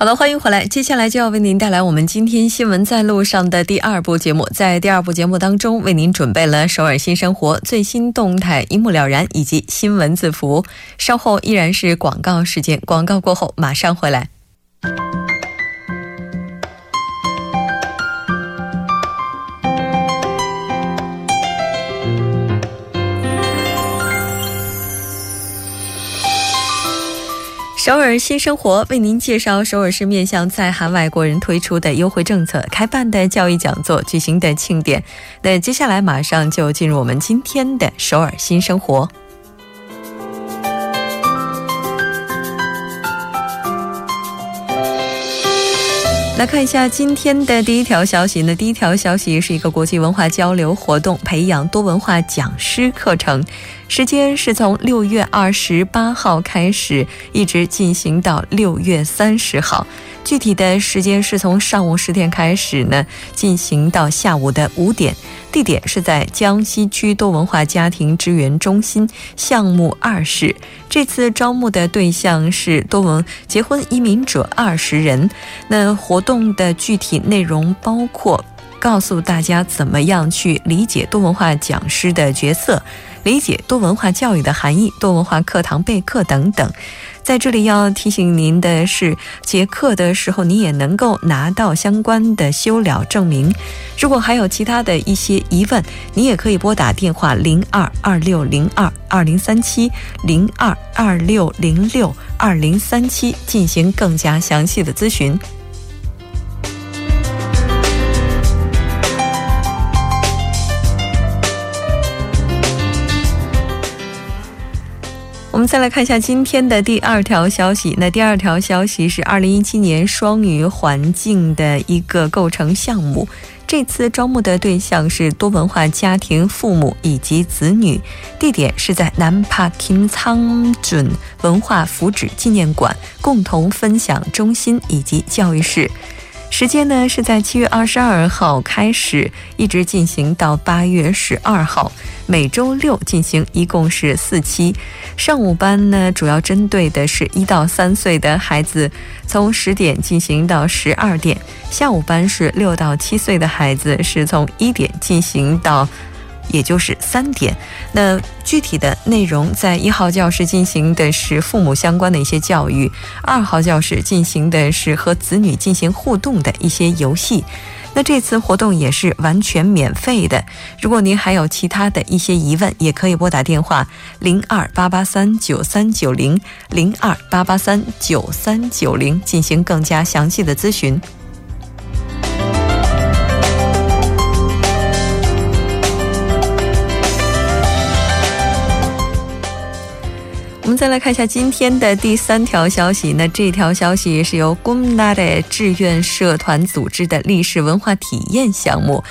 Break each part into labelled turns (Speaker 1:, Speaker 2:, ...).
Speaker 1: 好的，欢迎回来。接下来就要为您带来我们今天新闻在路上的第二部节目。在第二部节目当中，为您准备了首尔新生活最新动态一目了然，以及新闻字符。稍后依然是广告时间，广告过后马上回来。首尔新生活为您介绍首尔市面向在韩外国人推出的优惠政策、开办的教育讲座、举行的庆典。那接下来马上就进入我们今天的首尔新生活。来看一下今天的第一条消息。那第一条消息是一个国际文化交流活动，培养多文化讲师课程。时间是从六月二十八号开始，一直进行到六月三十号。具体的时间是从上午十点开始呢，进行到下午的五点。地点是在江西区多文化家庭支援中心项目二室。这次招募的对象是多文结婚移民者二十人。那活动的具体内容包括告诉大家怎么样去理解多文化讲师的角色。理解多文化教育的含义，多文化课堂备课等等。在这里要提醒您的是，结课的时候你也能够拿到相关的修了证明。如果还有其他的一些疑问，你也可以拨打电话零二二六零二二零三七零二二六零六二零三七进行更加详细的咨询。我们再来看一下今天的第二条消息。那第二条消息是二零一七年双语环境的一个构成项目。这次招募的对象是多文化家庭父母以及子女，地点是在南帕金仓准文化福祉纪念馆共同分享中心以及教育室。时间呢是在七月二十二号开始，一直进行到八月十二号，每周六进行，一共是四期。上午班呢主要针对的是一到三岁的孩子，从十点进行到十二点；下午班是六到七岁的孩子，是从一点进行到。也就是三点，那具体的内容在一号教室进行的是父母相关的一些教育，二号教室进行的是和子女进行互动的一些游戏。那这次活动也是完全免费的。如果您还有其他的一些疑问，也可以拨打电话零二八八三九三九零零二八八三九三九零进行更加详细的咨询。再来看一下今天的第三条消息。那这条消息是由 Gumnade 志愿社团组织的历史文化体验项目。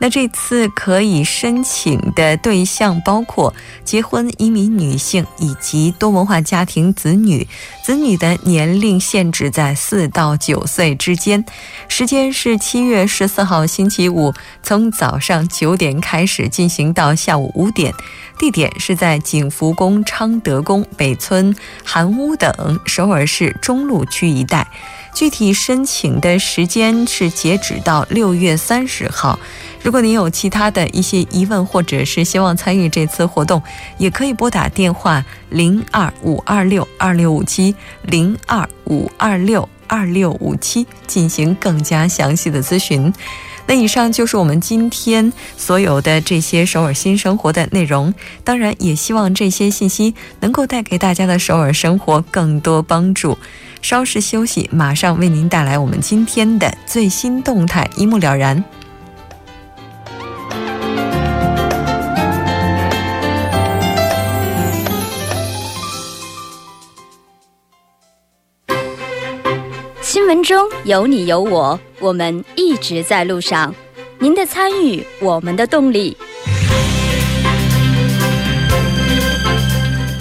Speaker 1: 那这次可以申请的对象包括结婚移民女性以及多文化家庭子女，子女的年龄限制在四到九岁之间，时间是七月十四号星期五，从早上九点开始进行到下午五点，地点是在景福宫、昌德宫、北村、韩屋等首尔市中路区一带。具体申请的时间是截止到六月三十号。如果您有其他的一些疑问，或者是希望参与这次活动，也可以拨打电话零二五二六二六五七零二五二六二六五七进行更加详细的咨询。那以上就是我们今天所有的这些首尔新生活的内容。当然，也希望这些信息能够带给大家的首尔生活更多帮助。稍事休息，马上为您带来我们今天的最新动态，一目了然。
Speaker 2: 新闻中有你有我，我们一直在路上。您的参与，我们的动力。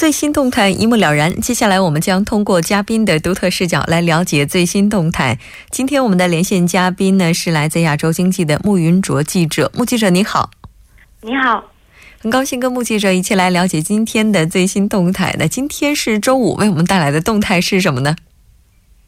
Speaker 1: 最新动态一目了然。接下来，我们将通过嘉宾的独特视角来了解最新动态。今天我们的连线嘉宾呢是来自亚洲经济的穆云卓记者。穆记者你好，
Speaker 3: 你好，
Speaker 1: 很高兴跟穆记者一起来了解今天的最新动态。那今天是周五，为我们带来的动态是什么呢？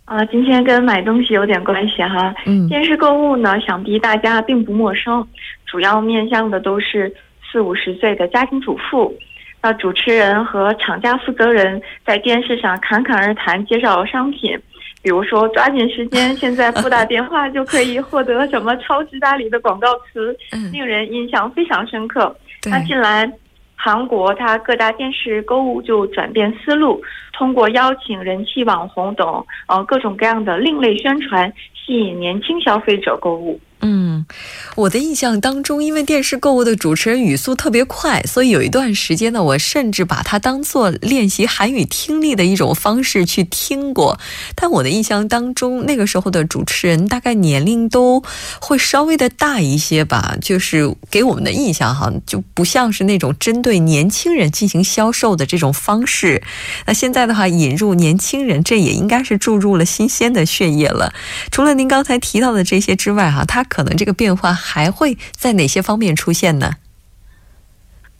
Speaker 3: 啊，今天跟买东西有点关系哈。嗯，电视购物呢，想必大家并不陌生，主要面向的都是四五十岁的家庭主妇。那主持人和厂家负责人在电视上侃侃而谈，介绍商品，比如说抓紧时间，现在拨打电话就可以获得什么超级大礼的广告词，令人印象非常深刻。那近来，韩国它各大电视购物就转变思路，通过邀请人气网红等呃各种各样的另类宣传，吸引年轻消费者购物。
Speaker 1: 嗯，我的印象当中，因为电视购物的主持人语速特别快，所以有一段时间呢，我甚至把它当做练习韩语听力的一种方式去听过。但我的印象当中，那个时候的主持人大概年龄都会稍微的大一些吧，就是给我们的印象哈，就不像是那种针对年轻人进行销售的这种方式。那现在的话，引入年轻人，这也应该是注入了新鲜的血液了。除了您刚才提到的这些之外，哈，他。可能这个变化还会在哪些方面出现呢？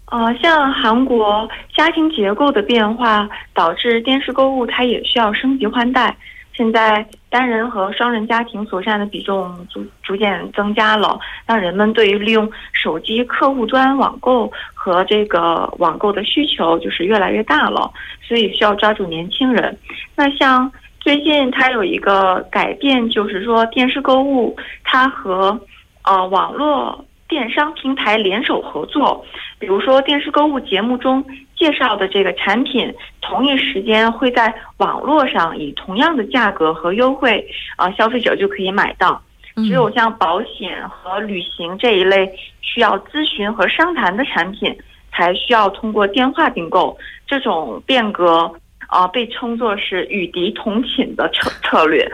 Speaker 3: 呃，像韩国家庭结构的变化，导致电视购物它也需要升级换代。现在单人和双人家庭所占的比重逐逐渐增加了，让人们对于利用手机客户端网购和这个网购的需求就是越来越大了，所以需要抓住年轻人。那像。最近它有一个改变，就是说电视购物它和呃网络电商平台联手合作，比如说电视购物节目中介绍的这个产品，同一时间会在网络上以同样的价格和优惠，啊消费者就可以买到。只有像保险和旅行这一类需要咨询和商谈的产品，才需要通过电话订购。这种变革。啊，被称作是与敌同寝的策策略，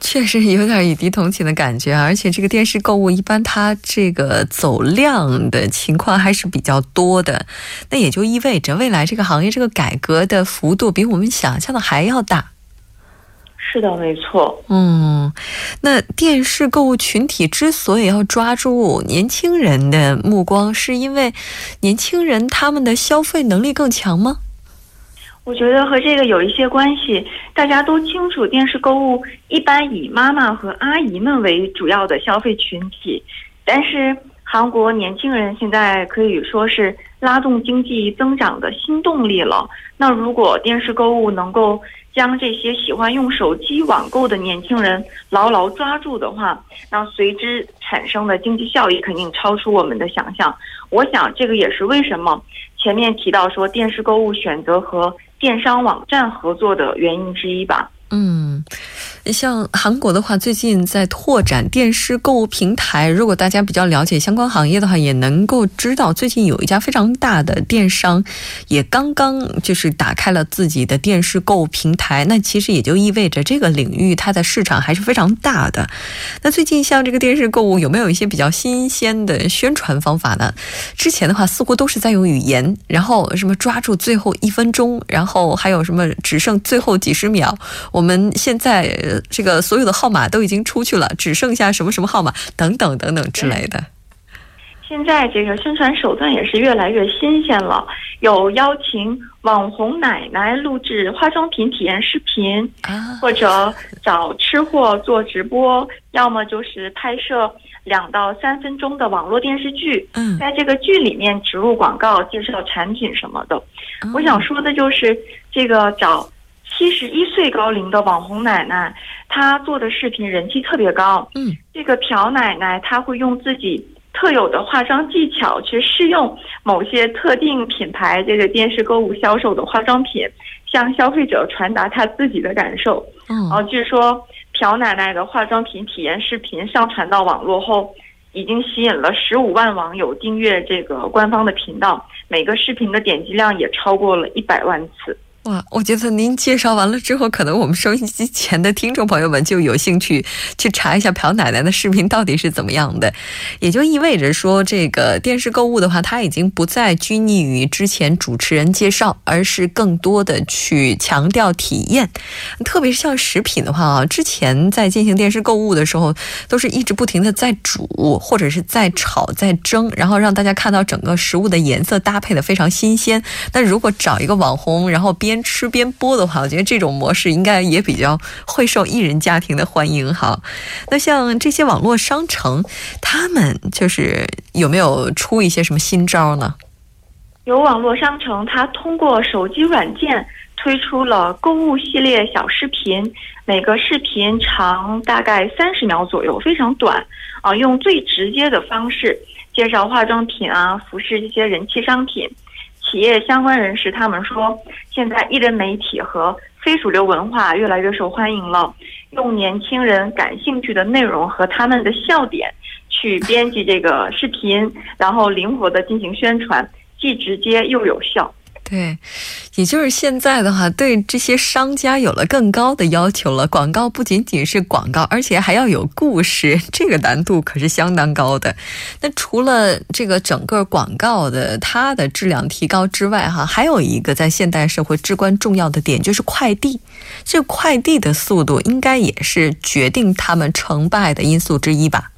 Speaker 1: 确实有点与敌同寝的感觉而且这个电视购物一般它这个走量的情况还是比较多的，那也就意味着未来这个行业这个改革的幅度比我们想象的还要大。
Speaker 3: 是的，没错。
Speaker 1: 嗯，那电视购物群体之所以要抓住年轻人的目光，是因为年轻人他们的消费能力更强吗？
Speaker 3: 我觉得和这个有一些关系。大家都清楚，电视购物一般以妈妈和阿姨们为主要的消费群体，但是韩国年轻人现在可以说是拉动经济增长的新动力了。那如果电视购物能够将这些喜欢用手机网购的年轻人牢牢抓住的话，那随之产生的经济效益肯定超出我们的想象。我想，这个也是为什么前面提到说电视购物选择和。电商网站合作的原因之一吧。
Speaker 1: 像韩国的话，最近在拓展电视购物平台。如果大家比较了解相关行业的话，也能够知道，最近有一家非常大的电商，也刚刚就是打开了自己的电视购物平台。那其实也就意味着这个领域它的市场还是非常大的。那最近像这个电视购物，有没有一些比较新鲜的宣传方法呢？之前的话似乎都是在用语言，然后什么抓住最后一分钟，然后还有什么只剩最后几十秒。我们现在。这个所有的号码都已经出去了，只剩下什么什么号码等等等等之类的。
Speaker 3: 现在这个宣传手段也是越来越新鲜了，有邀请网红奶奶录制化妆品体验视频，或者找吃货做直播，要么就是拍摄两到三分钟的网络电视剧，在这个剧里面植入广告、介绍产品什么的。我想说的就是这个找七十一岁高龄的网红奶奶，她做的视频人气特别高。
Speaker 1: 嗯，
Speaker 3: 这个朴奶奶她会用自己。特有的化妆技巧去试用某些特定品牌这个电视购物销售的化妆品，向消费者传达她自己的感受。
Speaker 1: 嗯，然后，
Speaker 3: 据说朴奶奶的化妆品体验视频上传到网络后，已经吸引了十五万网友订阅这个官方的频道，每个视频的点击量也超过了一百万次。
Speaker 1: 哇，我觉得您介绍完了之后，可能我们收音机前的听众朋友们就有兴趣去查一下朴奶奶的视频到底是怎么样的，也就意味着说，这个电视购物的话，它已经不再拘泥于之前主持人介绍，而是更多的去强调体验。特别是像食品的话啊，之前在进行电视购物的时候，都是一直不停的在煮，或者是在炒、在蒸，然后让大家看到整个食物的颜色搭配的非常新鲜。但如果找一个网红，然后编边吃边播的话，我觉得这种模式应该也比较会受艺人家庭的欢迎哈。那像这些网络商城，他们就是有没有出一些什么新招呢？
Speaker 3: 有网络商城，它通过手机软件推出了购物系列小视频，每个视频长大概三十秒左右，非常短啊，用最直接的方式介绍化妆品啊、服饰这些人气商品。企业相关人士他们说，现在艺人媒体和非主流文化越来越受欢迎了，用年轻人感兴趣的内容和他们的笑点去编辑这个视频，然后灵活的进行宣传，既直接又有效。
Speaker 1: 对，也就是现在的话，对这些商家有了更高的要求了。广告不仅仅是广告，而且还要有故事，这个难度可是相当高的。那除了这个整个广告的它的质量提高之外，哈，还有一个在现代社会至关重要的点就是快递。这快递的速度应该也是决定他们成败的因素之一吧？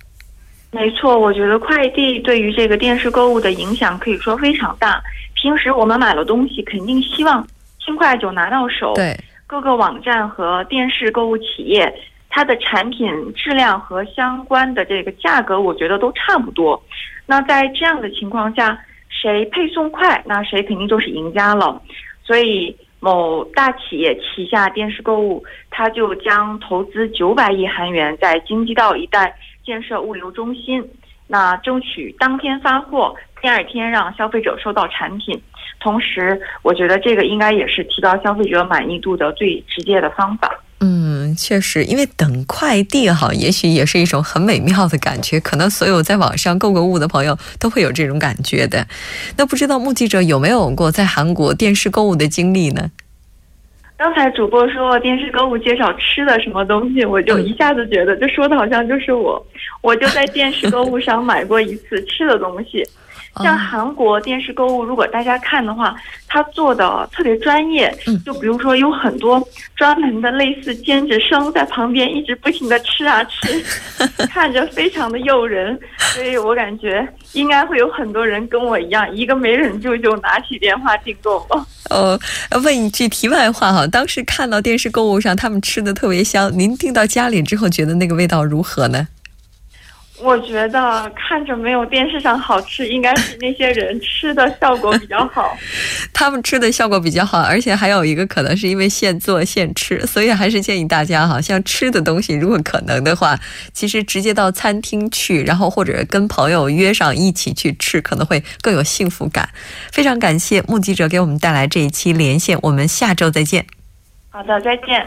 Speaker 3: 没错，我觉得快递对于这个电视购物的影响可以说非常大。平时我们买了东西，肯定希望尽快就拿到手。
Speaker 1: 对，
Speaker 3: 各个网站和电视购物企业，它的产品质量和相关的这个价格，我觉得都差不多。那在这样的情况下，谁配送快，那谁肯定就是赢家了。所以，某大企业旗下电视购物，它就将投资九百亿韩元在京畿道一带建设物流中心，那争取当天发货。第二天让消费者收到产品，同时我觉得这个应该也是提高消费者满意度的最直接的方法。
Speaker 1: 嗯，确实，因为等快递哈，也许也是一种很美妙的感觉，可能所有在网上购过物的朋友都会有这种感觉的。那不知道目击者有没有过在韩国电视购物的经历呢？
Speaker 3: 刚才主播说电视购物介绍吃的什么东西，我就一下子觉得就说的好像就是我，我就在电视购物上买过一次吃的东西。像韩国电视购物，如果大家看的话，他做的特别专业。嗯，就比如说有很多专门的类似兼职生在旁边一直不停的吃啊吃，看着非常的诱人。所以我感觉应该会有很多人跟我一样，一个没忍住就拿起电话订购了。
Speaker 1: 呃，问一句题外话哈，当时看到电视购物上他们吃的特别香，您订到家里之后觉得那个味道如何呢？
Speaker 3: 我觉得看着没有电视上好吃，应该是那些人吃的效果比较好。
Speaker 1: 他们吃的效果比较好，而且还有一个可能是因为现做现吃，所以还是建议大家哈，像吃的东西，如果可能的话，其实直接到餐厅去，然后或者跟朋友约上一起去吃，可能会更有幸福感。非常感谢目击者给我们带来这一期连线，我们下周再见。
Speaker 3: 好的，再见。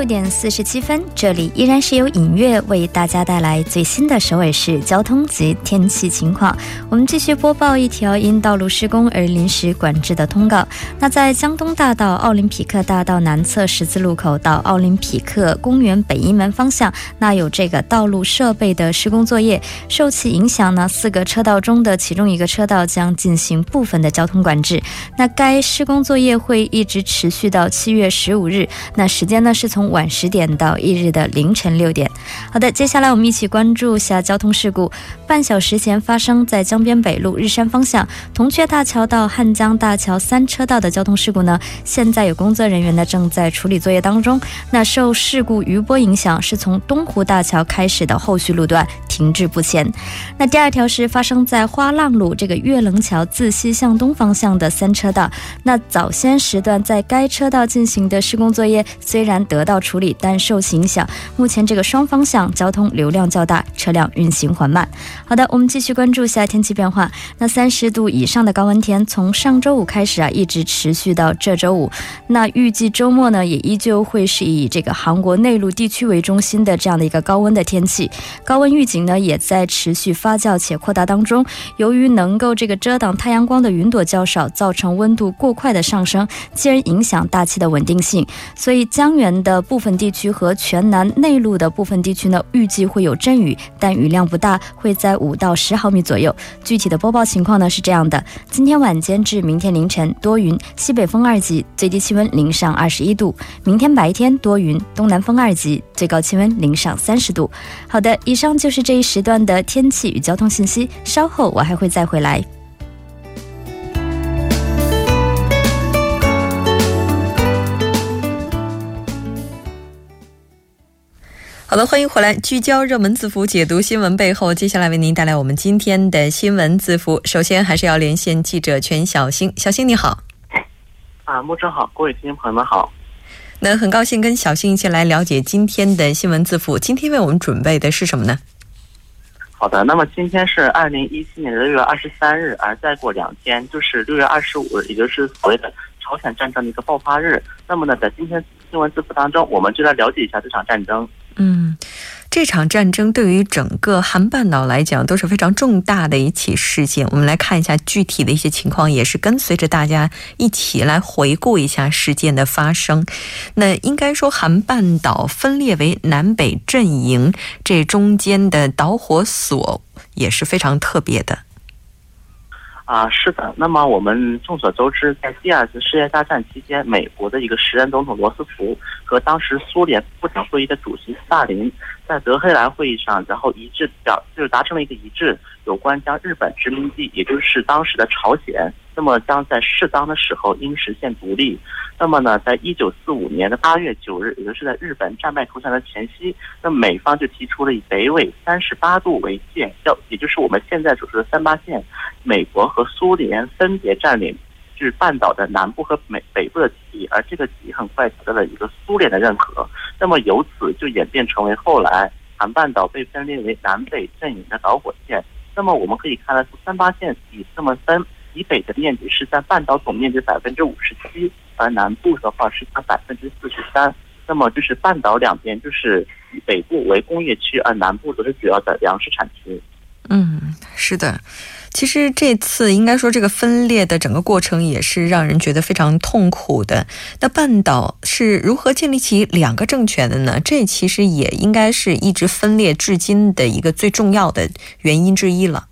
Speaker 2: 六点四十七分，这里依然是由影月为大家带来最新的首尔市交通及天气情况。我们继续播报一条因道路施工而临时管制的通告。那在江东大道奥林匹克大道南侧十字路口到奥林匹克公园北一门方向，那有这个道路设备的施工作业，受其影响呢，四个车道中的其中一个车道将进行部分的交通管制。那该施工作业会一直持续到七月十五日。那时间呢是从晚十点到翌日的凌晨六点。好的，接下来我们一起关注下交通事故。半小时前发生在江边北路日山方向铜雀大桥到汉江大桥三车道的交通事故呢，现在有工作人员呢正在处理作业当中。那受事故余波影响，是从东湖大桥开始的后续路段停滞不前。那第二条是发生在花浪路这个月棱桥自西向东方向的三车道。那早先时段在该车道进行的施工作业。虽然得到处理，但受其影响，目前这个双方向交通流量较大，车辆运行缓慢。好的，我们继续关注一下天气变化。那三十度以上的高温天，从上周五开始啊，一直持续到这周五。那预计周末呢，也依旧会是以这个韩国内陆地区为中心的这样的一个高温的天气。高温预警呢，也在持续发酵且扩大当中。由于能够这个遮挡太阳光的云朵较少，造成温度过快的上升，进而影响大气的稳定性。所以江源的部分地区和全南内陆的部分地区呢，预计会有阵雨，但雨量不大，会在五到十毫米左右。具体的播报情况呢是这样的：今天晚间至明天凌晨多云，西北风二级，最低气温零上二十一度；明天白天多云，东南风二级，最高气温零上三十度。好的，以上就是这一时段的天气与交通信息，稍后我还会再回来。
Speaker 1: 好的，欢迎回来，聚焦热门字符，解读新闻背后。接下来为您带来我们今天的新闻字符。首先，还是要连线记者全小星。小星你好，
Speaker 4: 啊，木真好，各位听众朋友们好。
Speaker 1: 那很高兴跟小星一起来了解今天的新闻字符。今天为我们准备的是什么呢？
Speaker 4: 好的，那么今天是二零一七年的六月二十三日，而再过两天就是六月二十五日，也就是所谓的朝鲜战争的一个爆发日。那么呢，在今天新闻字符当中，我们就来了解一下这场战争。
Speaker 1: 嗯，这场战争对于整个韩半岛来讲都是非常重大的一起事件。我们来看一下具体的一些情况，也是跟随着大家一起来回顾一下事件的发生。那应该说，韩半岛分裂为南北阵营，这中间的导火索也是非常特别的。
Speaker 4: 啊，是的。那么我们众所周知，在第二次世界大战期间，美国的一个时任总统罗斯福和当时苏联部长会议的主席斯大林在德黑兰会议上，然后一致表就是达成了一个一致，有关将日本殖民地，也就是当时的朝鲜，那么将在适当的时候应实现独立。那么呢，在一九四五年的八月九日，也就是在日本战败投降的前夕，那美方就提出了以北纬三十八度为界，叫也就是我们现在所说的三八线，美国和苏联分别占领就是半岛的南部和美北部的基地，而这个基地很快得到了一个苏联的认可。那么由此就演变成为后来韩半岛被分裂为南北阵营的导火线。那么我们可以看得出，三八线以这么分，以北的面积是在半岛总面积百分之五十七。而南部的话是占百分之四十三，那么就是半岛两边就是以北部为工业区，而南部则是主要的粮食产区。
Speaker 1: 嗯，是的，其实这次应该说这个分裂的整个过程也是让人觉得非常痛苦的。那半岛是如何建立起两个政权的呢？这其实也应该是一直分裂至今的一个最重要的原因之一了。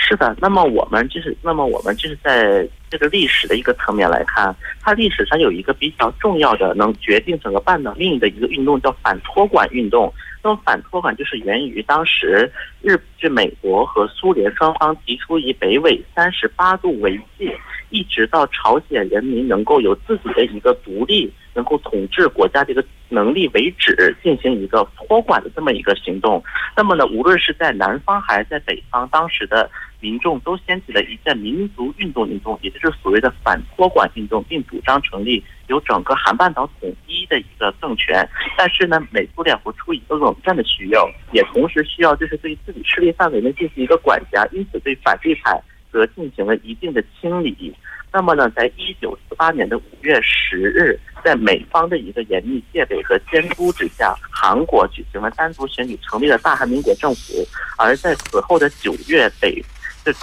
Speaker 4: 是的，那么我们就是，那么我们就是在这个历史的一个层面来看，它历史上有一个比较重要的能决定整个半岛命运的一个运动，叫反托管运动。那么反托管就是源于当时日，就美国和苏联双方提出以北纬三十八度为界，一直到朝鲜人民能够有自己的一个独立。能够统治国家这个能力为止，进行一个托管的这么一个行动。那么呢，无论是在南方还是在北方，当时的民众都掀起了一阵民族运动运动，也就是所谓的反托管运动，并主张成立由整个韩半岛统一的一个政权。但是呢，美苏两国出于一个冷战的需要，也同时需要就是对自己势力范围内进行一个管辖，因此对反对派则进行了一定的清理。那么呢，在一九四八年的五月十日，在美方的一个严密戒备和监督之下，韩国举行了单独选举，成立了大韩民国政府。而在此后的九月，北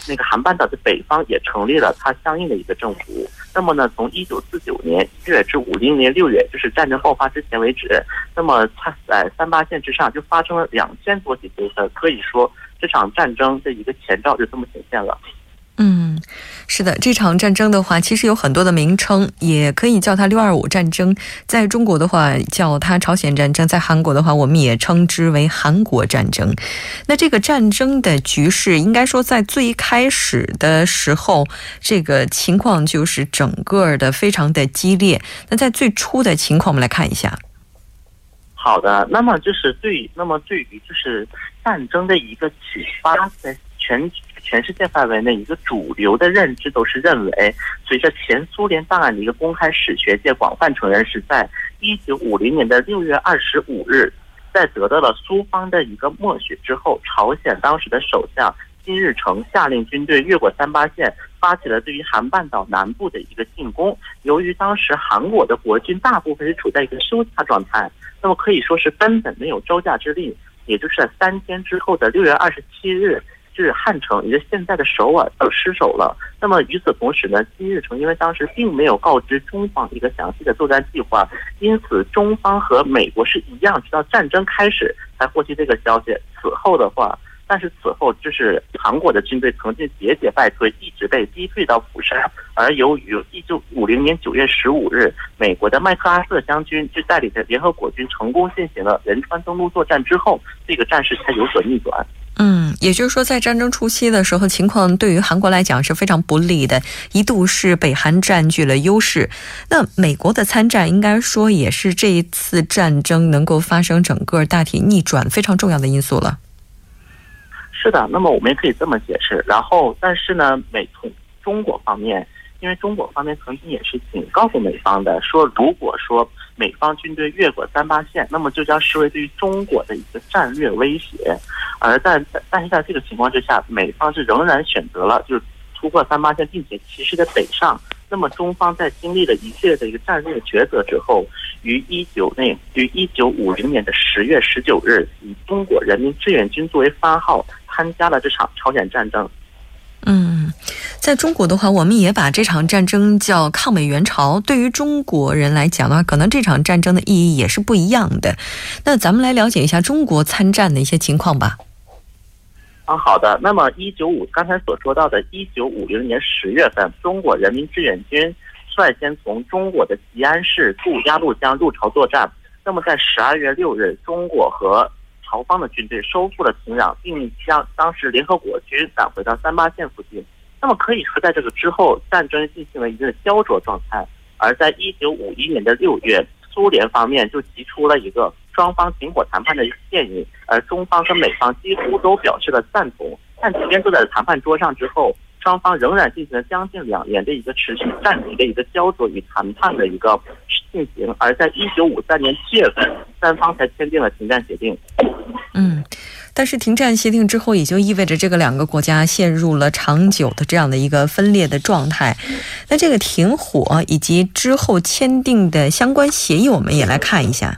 Speaker 4: 那个韩半岛的北方也成立了它相应的一个政府。那么呢，从一九四九年一月至五零年六月，就是战争爆发之前为止，那么它在三八线之上就发生了两千多起纠纷，可以说这场战争的一个前兆就这么显现了。
Speaker 1: 是的，这场战争的话，其实有很多的名称，也可以叫它“六二五战争”。在中国的话，叫它“朝鲜战争”；在韩国的话，我们也称之为“韩国战争”。那这个战争的局势，应该说在最开始的时候，这个情况就是整个的非常的激烈。那在最初的情况，我们来看一下。
Speaker 4: 好的，那么就是对，那么对于就是战争的一个启发，在全。全世界范围内，一个主流的认知都是认为，随着前苏联档案的一个公开，史学界广泛承认是在一九五零年的六月二十五日，在得到了苏方的一个默许之后，朝鲜当时的首相金日成下令军队越过三八线，发起了对于韩半岛南部的一个进攻。由于当时韩国的国军大部分是处在一个休假状态，那么可以说是根本没有招架之力。也就是三天之后的六月二十七日。是汉城，也就是现在的首尔，都失守了。那么与此同时呢，金日成因为当时并没有告知中方一个详细的作战计划，因此中方和美国是一样，直到战争开始才获悉这个消息。此后的话，但是此后就是韩国的军队曾经节节败退，一直被逼退到釜山。而由于一九五零年九月十五日，美国的麦克阿瑟将军就带领着联合国军成功进行了仁川登陆作战之后，这个战事才有所逆转。
Speaker 1: 嗯，也就是说，在战争初期的时候，情况对于韩国来讲是非常不利的，一度是北韩占据了优势。那美国的参战，应该说也是这一次战争能够发生整个大体逆转非常重要的因素了。
Speaker 4: 是的，那么我们也可以这么解释。然后，但是呢，美从中国方面，因为中国方面曾经也是警告过美方的，说如果说。美方军队越过三八线，那么就将视为对于中国的一个战略威胁。而在但是在这个情况之下，美方是仍然选择了就是突破三八线，并且及时的北上。那么中方在经历了一系列的一个战略抉择之后，于一九内于一九五零年的十月十九日，以中国人民志愿军作为番号，参加了这场朝鲜战争。
Speaker 1: 嗯，在中国的话，我们也把这场战争叫抗美援朝。对于中国人来讲的话，可能这场战争的意义也是不一样的。那咱们来了解一下中国参战的一些情况吧。
Speaker 4: 啊，好的。那么，一九五刚才所说到的，一九五零年十月份，中国人民志愿军率先从中国的吉安市渡鸭绿江入朝作战。那么，在十二月六日，中国和朝方的军队收复了平壤，并将当时联合国军赶回到三八线附近。那么可以说，在这个之后，战争进行了一个焦灼状态。而在一九五一年的六月，苏联方面就提出了一个双方停火谈判的建议，而中方和美方几乎都表示了赞同。但即便坐在谈判桌上之后，双方仍然进行了将近两年的一个持续战局的一个焦灼与谈判的一个进行。而在一九五三年七月份，三方才签订了停战协定。
Speaker 1: 嗯，但是停战协定之后，也就意味着这个两个国家陷入了长久的这样的一个分裂的状态。那这个停火以及之后签订的相关协议，我们也来看一下。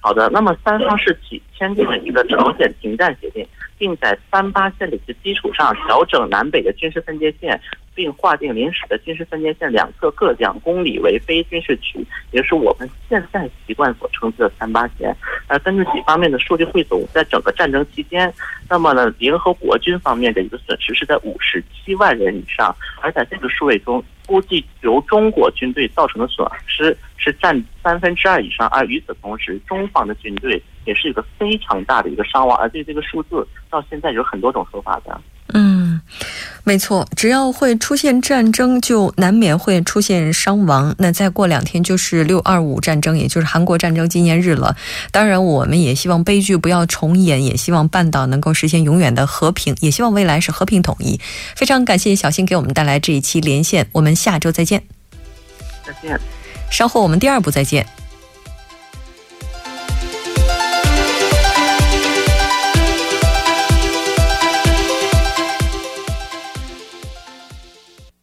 Speaker 4: 好的，那么三方是起签订了一个朝鲜停战协定，并在三八线的基础上调整南北的军事分界线。并划定临时的军事分界线两侧各两公里为非军事区，也就是我们现在习惯所称之的三八线。而根据几方面的数据汇总，在整个战争期间，那么呢，联合国军方面的一个损失是在五十七万人以上，而在这个数位中，估计由中国军队造成的损失是占三分之二以上。而与此同时，中方的军队也是一个非常大的一个伤亡，而对这个数字到现在有很多种说法的。
Speaker 1: 嗯，没错，只要会出现战争，就难免会出现伤亡。那再过两天就是六二五战争，也就是韩国战争纪念日了。当然，我们也希望悲剧不要重演，也希望半岛能够实现永远的和平，也希望未来是和平统一。非常感谢小新给我们带来这一期连线，我们下周再见。
Speaker 4: 再见。
Speaker 1: 稍后我们第二部再见。